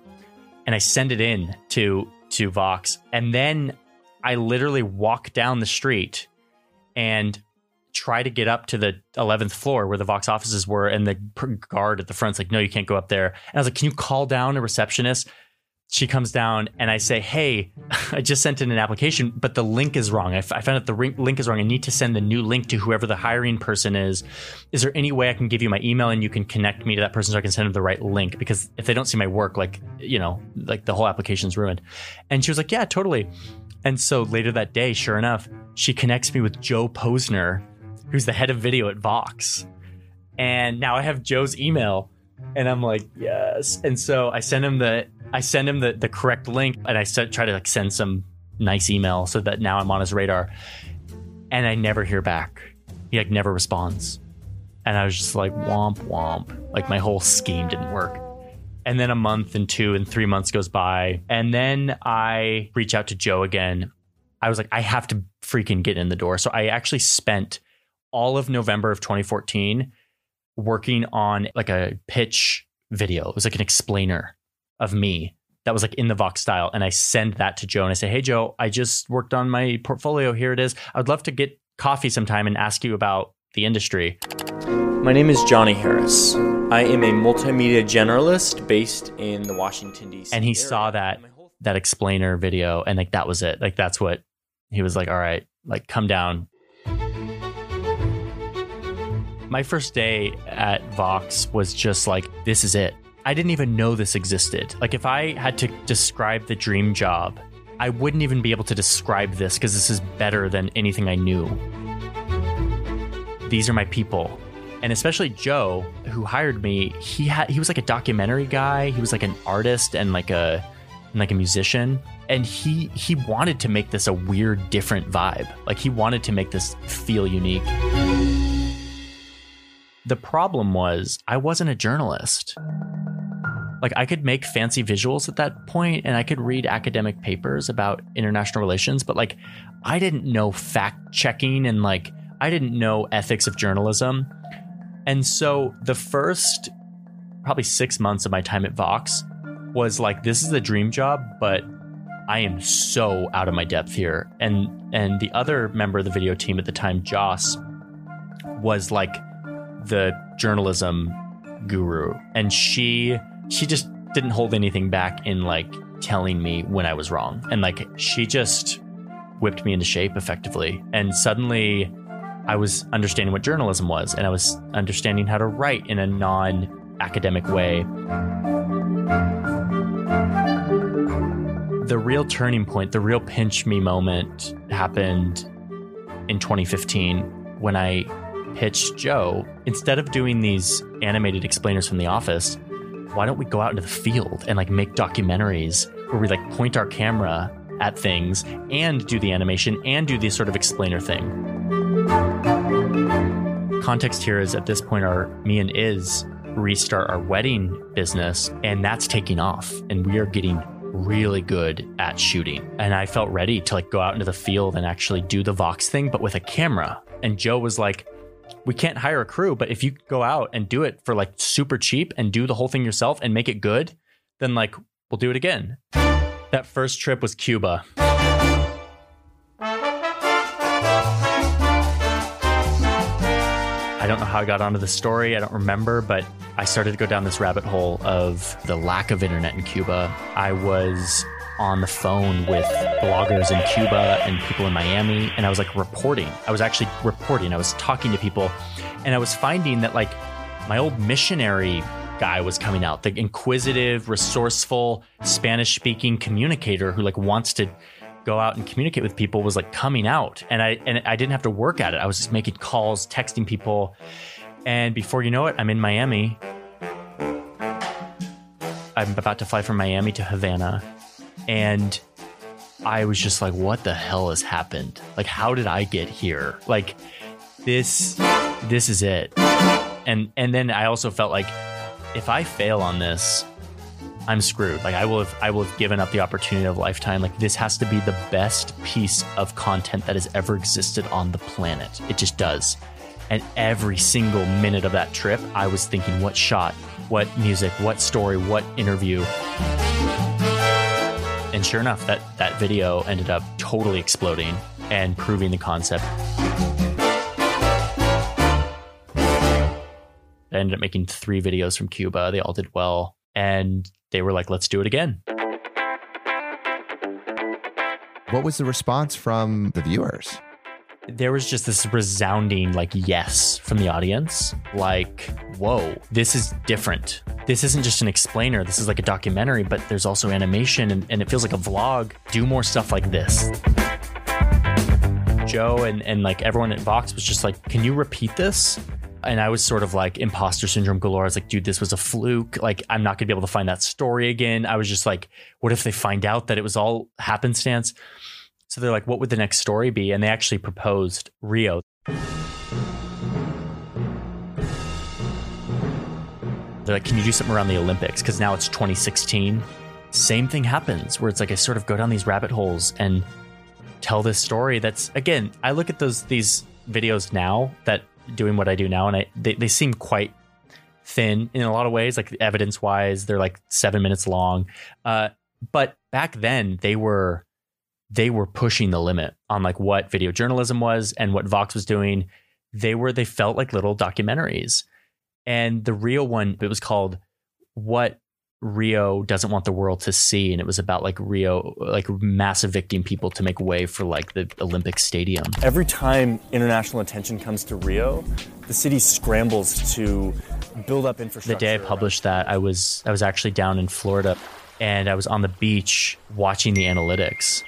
[SPEAKER 1] And I send it in to to Vox. And then I literally walk down the street and try to get up to the 11th floor where the Vox offices were. And the guard at the front's like, no, you can't go up there. And I was like, can you call down a receptionist? She comes down and I say, Hey, [laughs] I just sent in an application, but the link is wrong. I, f- I found out the link is wrong. I need to send the new link to whoever the hiring person is. Is there any way I can give you my email and you can connect me to that person so I can send them the right link? Because if they don't see my work, like, you know, like the whole application's ruined. And she was like, Yeah, totally. And so later that day, sure enough, she connects me with Joe Posner, who's the head of video at Vox. And now I have Joe's email. And I'm like, yes. And so I send him the I send him the, the correct link and I try to like send some nice email so that now I'm on his radar. And I never hear back. He like never responds. And I was just like womp womp. Like my whole scheme didn't work. And then a month and two and three months goes by. And then I reach out to Joe again. I was like, I have to freaking get in the door. So I actually spent all of November of 2014 working on like a pitch video. It was like an explainer of me that was like in the Vox style. And I send that to Joe and I say, Hey, Joe, I just worked on my portfolio. Here it is. I'd love to get coffee sometime and ask you about the industry.
[SPEAKER 4] My name is Johnny Harris. I am a multimedia generalist based in the Washington D.C.
[SPEAKER 1] And he
[SPEAKER 4] area.
[SPEAKER 1] saw that that explainer video and like that was it. Like that's what he was like, all right, like come down. My first day at Vox was just like, this is it. I didn't even know this existed. Like if I had to describe the dream job, I wouldn't even be able to describe this because this is better than anything I knew. These are my people. And especially Joe, who hired me, he had he was like a documentary guy. He was like an artist and like a and like a musician. And he he wanted to make this a weird, different vibe. Like he wanted to make this feel unique. The problem was I wasn't a journalist. Like I could make fancy visuals at that point and I could read academic papers about international relations, but like I didn't know fact checking and like I didn't know ethics of journalism. And so the first probably 6 months of my time at Vox was like this is a dream job, but I am so out of my depth here. And and the other member of the video team at the time, Joss, was like the journalism guru. And she she just didn't hold anything back in like telling me when I was wrong. And like she just whipped me into shape effectively. And suddenly I was understanding what journalism was and I was understanding how to write in a non academic way. The real turning point, the real pinch me moment happened in 2015 when I pitched Joe. Instead of doing these animated explainers from the office, why don't we go out into the field and like make documentaries where we like point our camera at things and do the animation and do the sort of explainer thing? Context here is at this point, our me and Iz restart our wedding business, and that's taking off, and we are getting really good at shooting. And I felt ready to like go out into the field and actually do the Vox thing, but with a camera. And Joe was like, we can't hire a crew, but if you go out and do it for like super cheap and do the whole thing yourself and make it good, then like we'll do it again. That first trip was Cuba. I don't know how I got onto the story. I don't remember, but I started to go down this rabbit hole of the lack of internet in Cuba. I was on the phone with bloggers in Cuba and people in Miami, and I was like reporting. I was actually reporting. I was talking to people, and I was finding that like my old missionary guy was coming out, the inquisitive, resourceful, Spanish speaking communicator who like wants to go out and communicate with people was like coming out and I and I didn't have to work at it. I was just making calls, texting people. And before you know it, I'm in Miami. I'm about to fly from Miami to Havana and I was just like what the hell has happened? Like how did I get here? Like this this is it. And and then I also felt like if I fail on this, I'm screwed. Like I will have I will have given up the opportunity of a lifetime. Like this has to be the best piece of content that has ever existed on the planet. It just does. And every single minute of that trip, I was thinking what shot, what music, what story, what interview. And sure enough, that that video ended up totally exploding and proving the concept. I ended up making three videos from Cuba. They all did well. And they were like, let's do it again.
[SPEAKER 3] What was the response from the viewers?
[SPEAKER 1] There was just this resounding, like, yes from the audience. Like, whoa, this is different. This isn't just an explainer. This is like a documentary, but there's also animation and, and it feels like a vlog. Do more stuff like this. Joe and, and like everyone at Vox was just like, can you repeat this? and I was sort of like imposter syndrome galore. I was like, dude, this was a fluke. Like, I'm not gonna be able to find that story again. I was just like, what if they find out that it was all happenstance? So they're like, what would the next story be? And they actually proposed Rio. They're like, can you do something around the Olympics? Because now it's 2016. Same thing happens where it's like I sort of go down these rabbit holes and tell this story that's again, I look at those these videos now that doing what I do now and I they, they seem quite thin in a lot of ways, like evidence wise, they're like seven minutes long. Uh, but back then they were they were pushing the limit on like what video journalism was and what Vox was doing. They were they felt like little documentaries. And the real one, it was called What Rio Doesn't Want the World to See. And it was about like Rio, like mass evicting people to make way for like the Olympic Stadium.
[SPEAKER 4] Every time international attention comes to Rio, the city scrambles to build up infrastructure.
[SPEAKER 1] The day I published that, I was I was actually down in Florida and I was on the beach watching the analytics.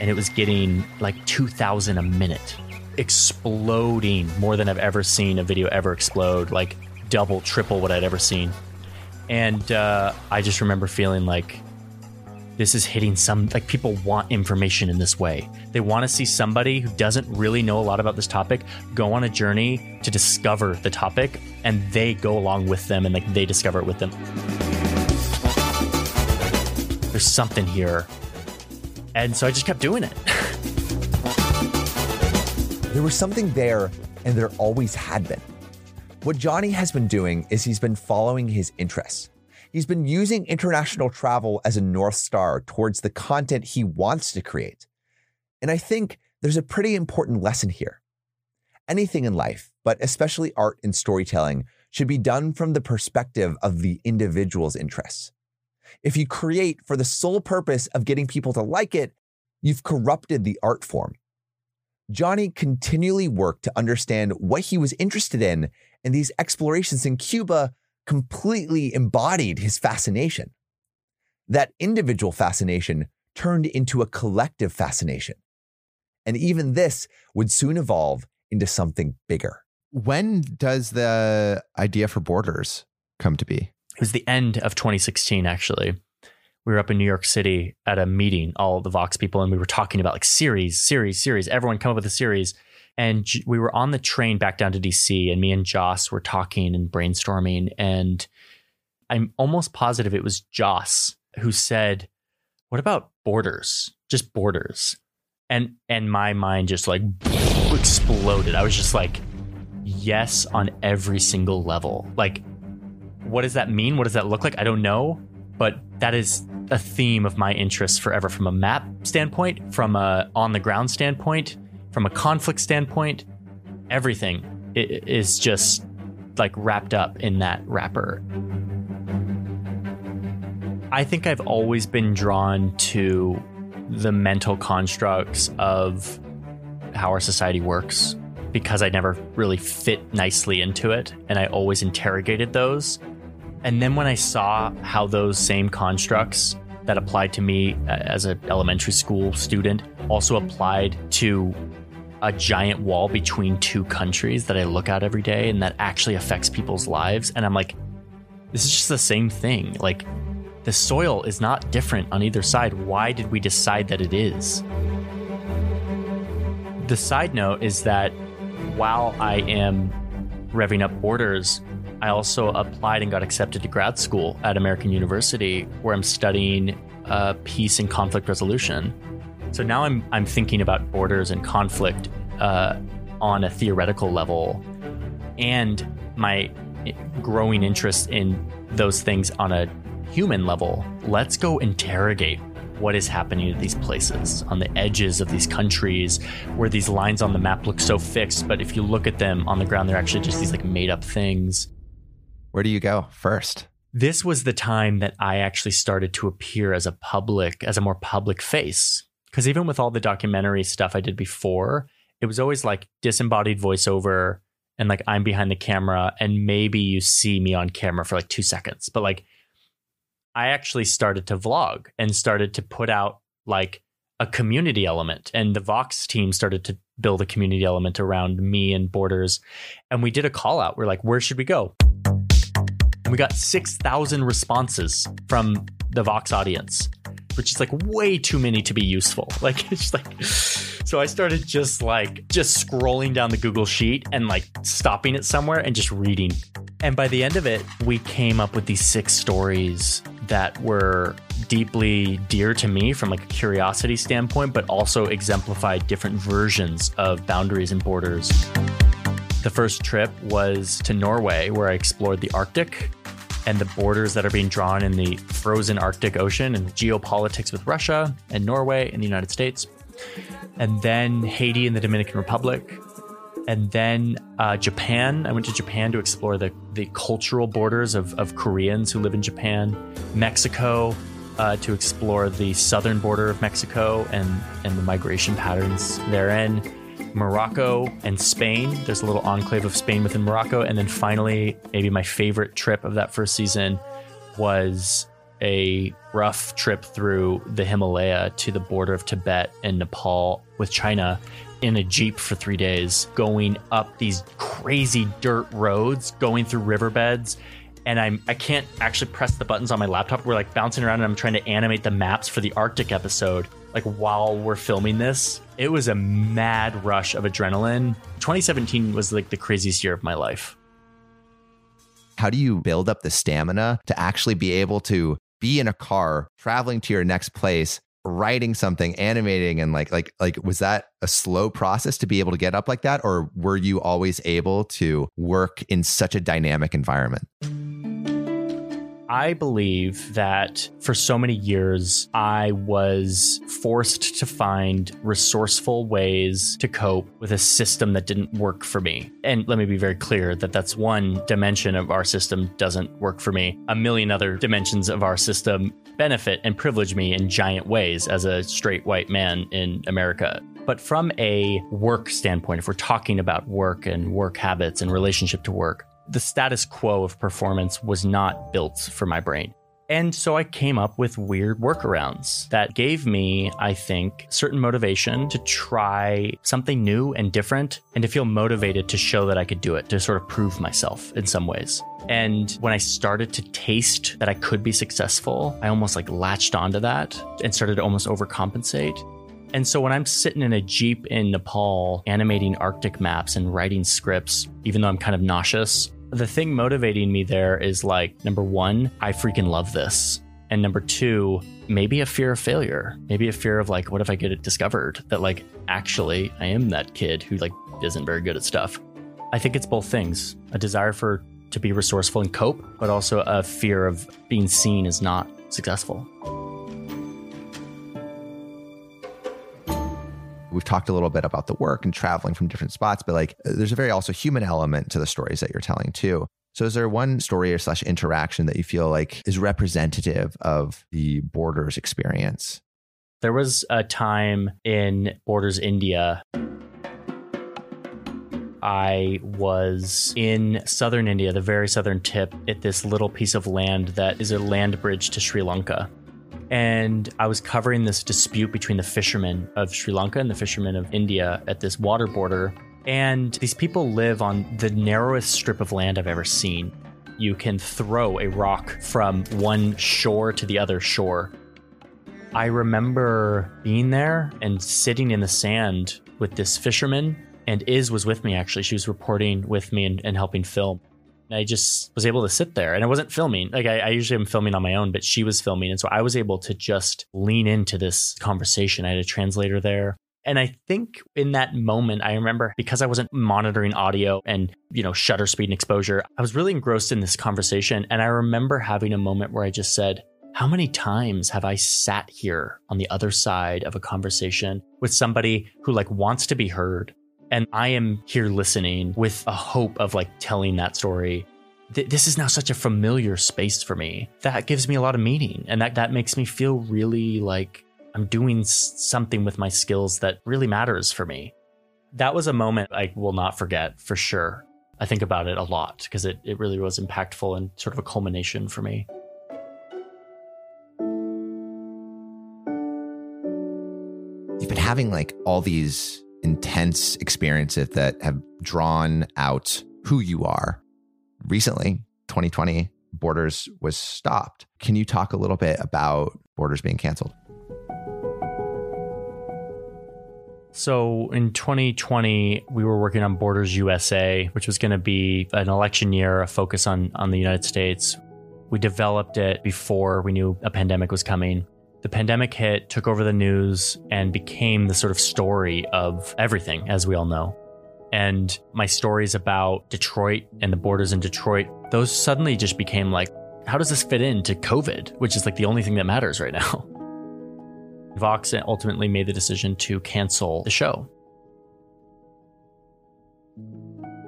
[SPEAKER 1] And it was getting like 2,000 a minute, exploding more than I've ever seen a video ever explode, like double, triple what I'd ever seen. And uh, I just remember feeling like this is hitting some, like people want information in this way. They want to see somebody who doesn't really know a lot about this topic go on a journey to discover the topic, and they go along with them and like they discover it with them. There's something here. And so I just kept doing it. [laughs]
[SPEAKER 2] There was something there, and there always had been. What Johnny has been doing is he's been following his interests. He's been using international travel as a North Star towards the content he wants to create. And I think there's a pretty important lesson here. Anything in life, but especially art and storytelling, should be done from the perspective of the individual's interests. If you create for the sole purpose of getting people to like it, you've corrupted the art form. Johnny continually worked to understand what he was interested in, and these explorations in Cuba completely embodied his fascination. That individual fascination turned into a collective fascination. And even this would soon evolve into something bigger.
[SPEAKER 3] When does the idea for Borders come to be?
[SPEAKER 1] It was the end of 2016, actually. We were up in New York City at a meeting, all the Vox people, and we were talking about like series, series, series. Everyone come up with a series. And we were on the train back down to DC, and me and Joss were talking and brainstorming. And I'm almost positive it was Joss who said, What about borders? Just borders. And and my mind just like exploded. I was just like, yes on every single level. Like, what does that mean? What does that look like? I don't know. But that is a theme of my interest forever from a map standpoint, from a on the ground standpoint, from a conflict standpoint, everything is just like wrapped up in that wrapper. I think I've always been drawn to the mental constructs of how our society works because I never really fit nicely into it and I always interrogated those. And then when I saw how those same constructs that applied to me uh, as an elementary school student also applied to a giant wall between two countries that I look at every day and that actually affects people's lives. And I'm like, this is just the same thing. Like, the soil is not different on either side. Why did we decide that it is? The side note is that while I am revving up borders, I also applied and got accepted to grad school at American University, where I'm studying uh, peace and conflict resolution. So now I'm I'm thinking about borders and conflict uh, on a theoretical level, and my growing interest in those things on a human level. Let's go interrogate what is happening at these places on the edges of these countries where these lines on the map look so fixed, but if you look at them on the ground, they're actually just these like made up things.
[SPEAKER 3] Where do you go first?
[SPEAKER 1] This was the time that I actually started to appear as a public, as a more public face. Because even with all the documentary stuff I did before, it was always like disembodied voiceover and like I'm behind the camera and maybe you see me on camera for like two seconds. But like I actually started to vlog and started to put out like a community element. And the Vox team started to build a community element around me and Borders. And we did a call out. We're like, where should we go? And we got 6,000 responses from the Vox audience which is like way too many to be useful. [laughs] Like it's like so I started just like just scrolling down the Google sheet and like stopping it somewhere and just reading. And by the end of it, we came up with these six stories that were deeply dear to me from like a curiosity standpoint, but also exemplified different versions of boundaries and borders. The first trip was to Norway, where I explored the Arctic and the borders that are being drawn in the frozen Arctic Ocean and geopolitics with Russia and Norway and the United States. And then Haiti and the Dominican Republic, and then uh, Japan. I went to Japan to explore the, the cultural borders of, of Koreans who live in Japan, Mexico uh, to explore the southern border of Mexico and, and the migration patterns therein, Morocco and Spain. There's a little enclave of Spain within Morocco. And then finally, maybe my favorite trip of that first season was a rough trip through the Himalaya to the border of Tibet and Nepal with China in a Jeep for three days, going up these crazy dirt roads, going through riverbeds. And I'm I can't actually press the buttons on my laptop. We're like bouncing around and I'm trying to animate the maps for the Arctic episode, like while we're filming this. It was a mad rush of adrenaline. 2017 was like the craziest year of my life.
[SPEAKER 3] How do you build up the stamina to actually be able to be in a car traveling to your next place writing something animating and like like like was that a slow process to be able to get up like that or were you always able to work in such a dynamic environment
[SPEAKER 1] I believe that for so many years, I was forced to find resourceful ways to cope with a system that didn't work for me. And let me be very clear that that's one dimension of our system doesn't work for me. A million other dimensions of our system benefit and privilege me in giant ways as a straight white man in America. But from a work standpoint, if we're talking about work and work habits and relationship to work, the status quo of performance was not built for my brain. And so I came up with weird workarounds that gave me, I think, certain motivation to try something new and different and to feel motivated to show that I could do it, to sort of prove myself in some ways. And when I started to taste that I could be successful, I almost like latched onto that and started to almost overcompensate. And so when I'm sitting in a Jeep in Nepal animating Arctic maps and writing scripts, even though I'm kind of nauseous, the thing motivating me there is like number one, I freaking love this. And number two, maybe a fear of failure. Maybe a fear of like, what if I get it discovered that like actually I am that kid who like isn't very good at stuff. I think it's both things. A desire for to be resourceful and cope, but also a fear of being seen as not successful.
[SPEAKER 3] We've talked a little bit about the work and traveling from different spots, but like there's a very also human element to the stories that you're telling too. So is there one story or slash interaction that you feel like is representative of the Borders experience?
[SPEAKER 1] There was a time in Borders India. I was in southern India, the very southern tip, at this little piece of land that is a land bridge to Sri Lanka and I was covering this dispute between the fishermen of Sri Lanka and the fishermen of India at this water border. And these people live on the narrowest strip of land I've ever seen. You can throw a rock from one shore to the other shore. I remember being there and sitting in the sand with this fisherman, and Iz was with me actually. She was reporting with me and, and helping film. I just was able to sit there and I wasn't filming. Like I, I, usually am filming on my own, but she was filming. And so I was able to just lean into this conversation. I had a translator there. And I think in that moment, I remember because I wasn't monitoring audio and, you know, shutter speed and exposure, I was really engrossed in this conversation. And I remember having a moment where I just said, how many times have I sat here on the other side of a conversation with somebody who like wants to be heard, and I am here listening with a hope of like telling that story. Th- this is now such a familiar space for me. That gives me a lot of meaning. And that, that makes me feel really like I'm doing something with my skills that really matters for me. That was a moment I will not forget for sure. I think about it a lot because it, it really was impactful and sort of a culmination for me.
[SPEAKER 3] You've been having like all these intense experiences that have drawn out who you are. Recently, 2020, Borders was stopped. Can you talk a little bit about Borders being canceled?
[SPEAKER 1] So in 2020, we were working on Borders USA, which was going to be an election year, a focus on, on the United States. We developed it before we knew a pandemic was coming. The pandemic hit, took over the news, and became the sort of story of everything, as we all know. And my stories about Detroit and the borders in Detroit, those suddenly just became like, how does this fit into COVID, which is like the only thing that matters right now? [laughs] Vox ultimately made the decision to cancel the show.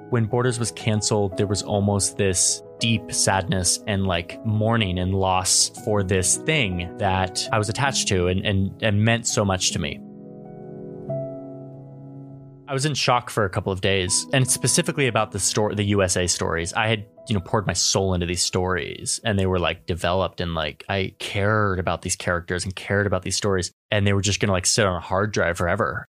[SPEAKER 1] When Borders was canceled, there was almost this deep sadness and like mourning and loss for this thing that I was attached to and, and, and meant so much to me. I was in shock for a couple of days, and specifically about the story, the USA stories. I had, you know, poured my soul into these stories, and they were like developed, and like I cared about these characters and cared about these stories, and they were just gonna like sit on a hard drive forever.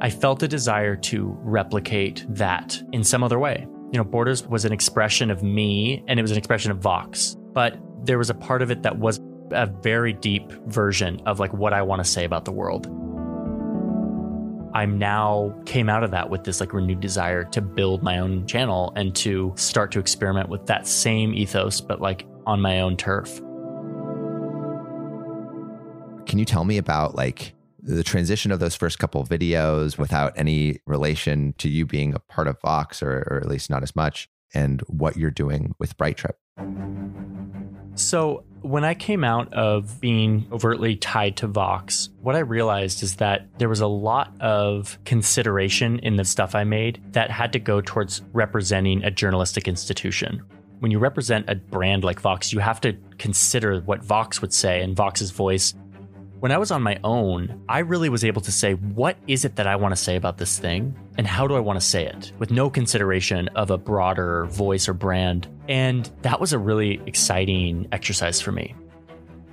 [SPEAKER 1] I felt a desire to replicate that in some other way. You know, Borders was an expression of me, and it was an expression of Vox, but there was a part of it that was a very deep version of like what I want to say about the world. I'm now came out of that with this like renewed desire to build my own channel and to start to experiment with that same ethos, but like on my own turf.
[SPEAKER 3] Can you tell me about like the transition of those first couple videos without any relation to you being a part of Vox or, or at least not as much and what you're doing with Bright Trip?
[SPEAKER 1] So, when I came out of being overtly tied to Vox, what I realized is that there was a lot of consideration in the stuff I made that had to go towards representing a journalistic institution. When you represent a brand like Vox, you have to consider what Vox would say and Vox's voice when I was on my own, I really was able to say, what is it that I want to say about this thing? And how do I want to say it? With no consideration of a broader voice or brand. And that was a really exciting exercise for me.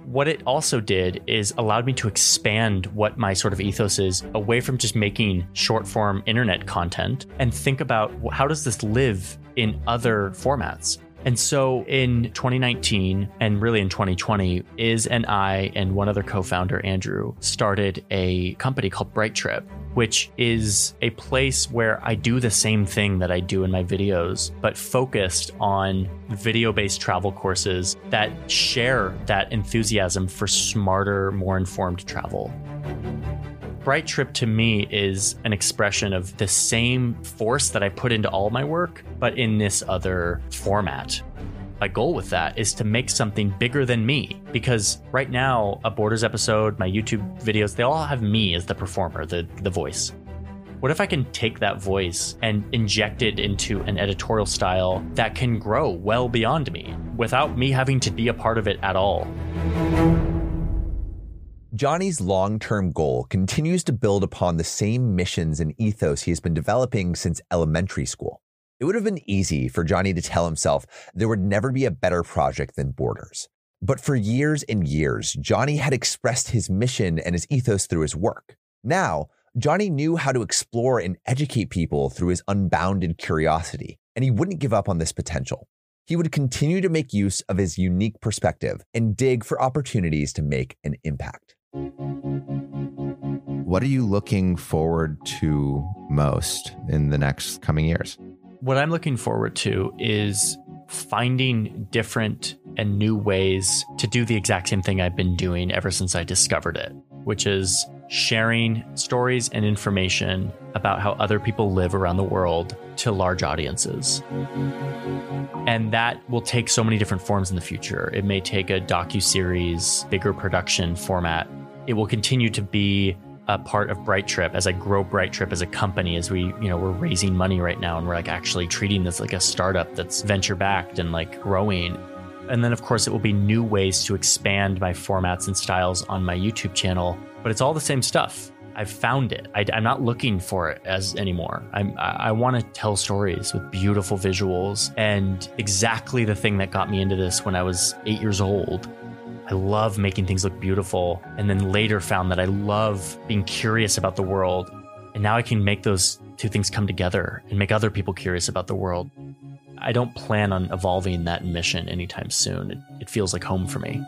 [SPEAKER 1] What it also did is allowed me to expand what my sort of ethos is away from just making short form internet content and think about how does this live in other formats? And so in 2019 and really in 2020, Iz and I and one other co founder, Andrew, started a company called Bright Trip, which is a place where I do the same thing that I do in my videos, but focused on video based travel courses that share that enthusiasm for smarter, more informed travel. Bright Trip to me is an expression of the same force that I put into all my work, but in this other format. My goal with that is to make something bigger than me because right now, a Borders episode, my YouTube videos, they all have me as the performer, the, the voice. What if I can take that voice and inject it into an editorial style that can grow well beyond me without me having to be a part of it at all?
[SPEAKER 2] Johnny's long term goal continues to build upon the same missions and ethos he has been developing since elementary school. It would have been easy for Johnny to tell himself there would never be a better project than Borders. But for years and years, Johnny had expressed his mission and his ethos through his work. Now, Johnny knew how to explore and educate people through his unbounded curiosity, and he wouldn't give up on this potential. He would continue to make use of his unique perspective and dig for opportunities to make an impact.
[SPEAKER 3] What are you looking forward to most in the next coming years?
[SPEAKER 1] What I'm looking forward to is finding different and new ways to do the exact same thing I've been doing ever since I discovered it, which is sharing stories and information about how other people live around the world to large audiences. And that will take so many different forms in the future. It may take a docu-series, bigger production format it will continue to be a part of Bright Trip as I grow Bright Trip as a company as we, you know, we're raising money right now and we're like actually treating this like a startup that's venture backed and like growing. And then of course it will be new ways to expand my formats and styles on my YouTube channel, but it's all the same stuff. I've found it. I, am not looking for it as anymore. I'm, I, I want to tell stories with beautiful visuals and exactly the thing that got me into this when I was eight years old I love making things look beautiful. And then later found that I love being curious about the world. And now I can make those two things come together and make other people curious about the world. I don't plan on evolving that mission anytime soon. It, it feels like home for me.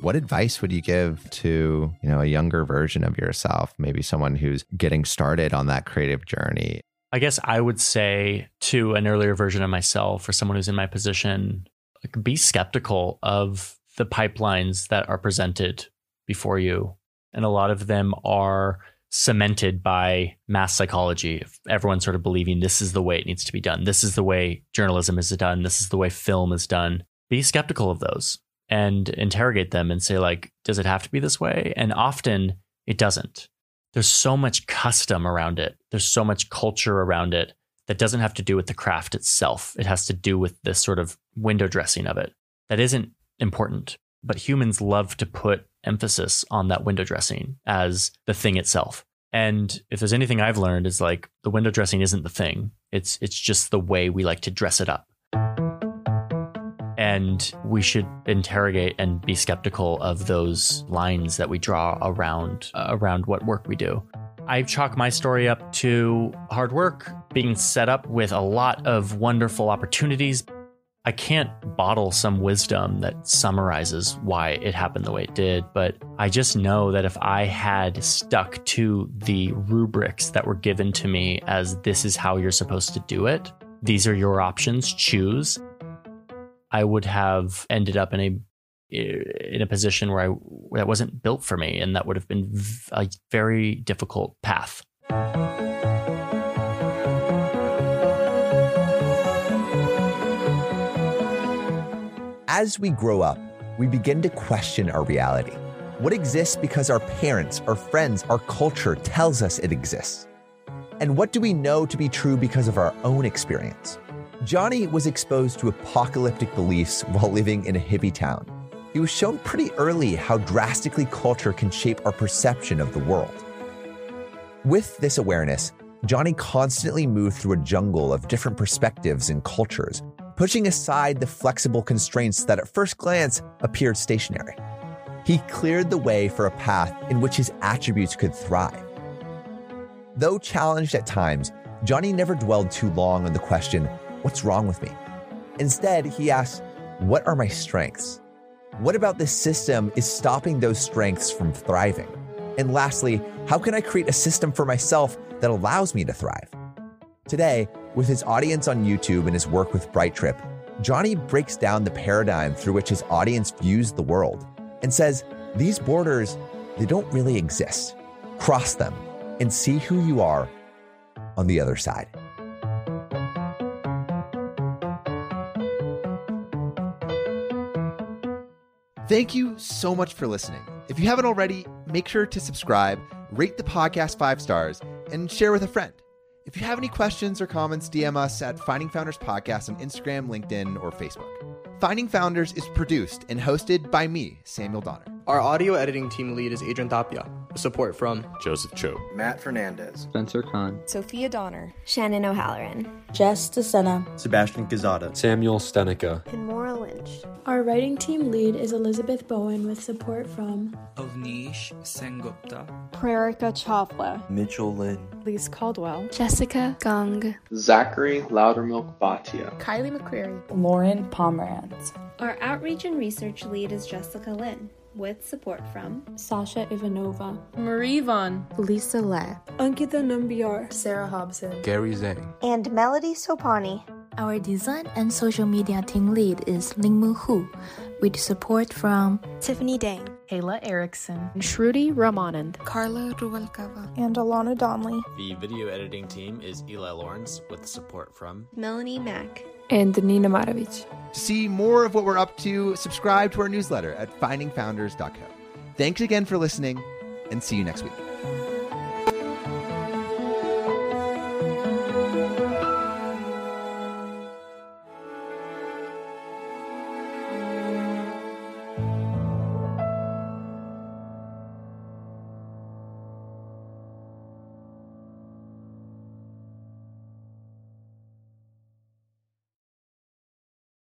[SPEAKER 3] What advice would you give to, you know, a younger version of yourself, maybe someone who's getting started on that creative journey?
[SPEAKER 1] I guess I would say to an earlier version of myself or someone who's in my position, like be skeptical of the pipelines that are presented before you. And a lot of them are cemented by mass psychology. Everyone sort of believing this is the way it needs to be done. This is the way journalism is done. This is the way film is done. Be skeptical of those and interrogate them and say, like, does it have to be this way? And often it doesn't. There's so much custom around it. There's so much culture around it that doesn't have to do with the craft itself. It has to do with this sort of window dressing of it. That isn't important. But humans love to put emphasis on that window dressing as the thing itself. And if there's anything I've learned is like the window dressing isn't the thing. It's it's just the way we like to dress it up. And we should interrogate and be skeptical of those lines that we draw around uh, around what work we do. I chalk my story up to hard work, being set up with a lot of wonderful opportunities, I can't bottle some wisdom that summarizes why it happened the way it did, but I just know that if I had stuck to the rubrics that were given to me as this is how you're supposed to do it, these are your options, choose, I would have ended up in a in a position where I that wasn't built for me and that would have been a very difficult path.
[SPEAKER 2] As we grow up, we begin to question our reality. What exists because our parents, our friends, our culture tells us it exists? And what do we know to be true because of our own experience? Johnny was exposed to apocalyptic beliefs while living in a hippie town. He was shown pretty early how drastically culture can shape our perception of the world. With this awareness, Johnny constantly moved through a jungle of different perspectives and cultures pushing aside the flexible constraints that at first glance appeared stationary. He cleared the way for a path in which his attributes could thrive. Though challenged at times, Johnny never dwelled too long on the question, What's wrong with me? Instead, he asks, What are my strengths? What about this system is stopping those strengths from thriving? And lastly, how can I create a system for myself that allows me to thrive? Today, with his audience on YouTube and his work with Bright Trip, Johnny breaks down the paradigm through which his audience views the world and says these borders, they don't really exist. Cross them and see who you are on the other side.
[SPEAKER 3] Thank you so much for listening. If you haven't already, make sure to subscribe, rate the podcast five stars, and share with a friend. If you have any questions or comments, DM us at Finding Founders Podcast on Instagram, LinkedIn, or Facebook. Finding Founders is produced and hosted by me, Samuel Donner.
[SPEAKER 5] Our audio editing team lead is Adrian Tapia. Support from
[SPEAKER 6] Joseph Cho,
[SPEAKER 7] Matt Fernandez,
[SPEAKER 8] Spencer Kahn,
[SPEAKER 9] Sophia Donner,
[SPEAKER 10] Shannon O'Halloran,
[SPEAKER 11] Jess DeSena,
[SPEAKER 12] Sebastian Quezada,
[SPEAKER 13] Samuel Stenica,
[SPEAKER 14] and
[SPEAKER 15] Our writing team lead is Elizabeth Bowen with support from
[SPEAKER 16] Avnish Sengupta,
[SPEAKER 17] Prerika Chawla,
[SPEAKER 18] Mitchell Lynn,
[SPEAKER 19] Lise Caldwell,
[SPEAKER 20] Jessica Gong,
[SPEAKER 21] Zachary Loudermilk Bhatia,
[SPEAKER 19] Kylie McCreary,
[SPEAKER 11] Lauren Pomerantz.
[SPEAKER 22] Our outreach and research lead is Jessica Lynn with support from
[SPEAKER 15] Sasha Ivanova,
[SPEAKER 19] Marie Vaughn,
[SPEAKER 23] Lisa Le,
[SPEAKER 15] Ankita Nambiar,
[SPEAKER 24] Sarah Hobson,
[SPEAKER 25] Gary Zhang,
[SPEAKER 14] and Melody Sopani.
[SPEAKER 26] Our design and social media team lead is Lingmu Hu, with support from
[SPEAKER 27] Tiffany Dang,
[SPEAKER 28] Ayla Erickson,
[SPEAKER 29] Shruti Ramanand,
[SPEAKER 30] Carla Ruvalcaba,
[SPEAKER 31] and Alana Donnelly.
[SPEAKER 32] The video editing team is Eli Lawrence with support from
[SPEAKER 22] Melanie Mack
[SPEAKER 33] and Nina Maravich.
[SPEAKER 3] To see more of what we're up to, subscribe to our newsletter at findingfounders.co. Thanks again for listening, and see you next week.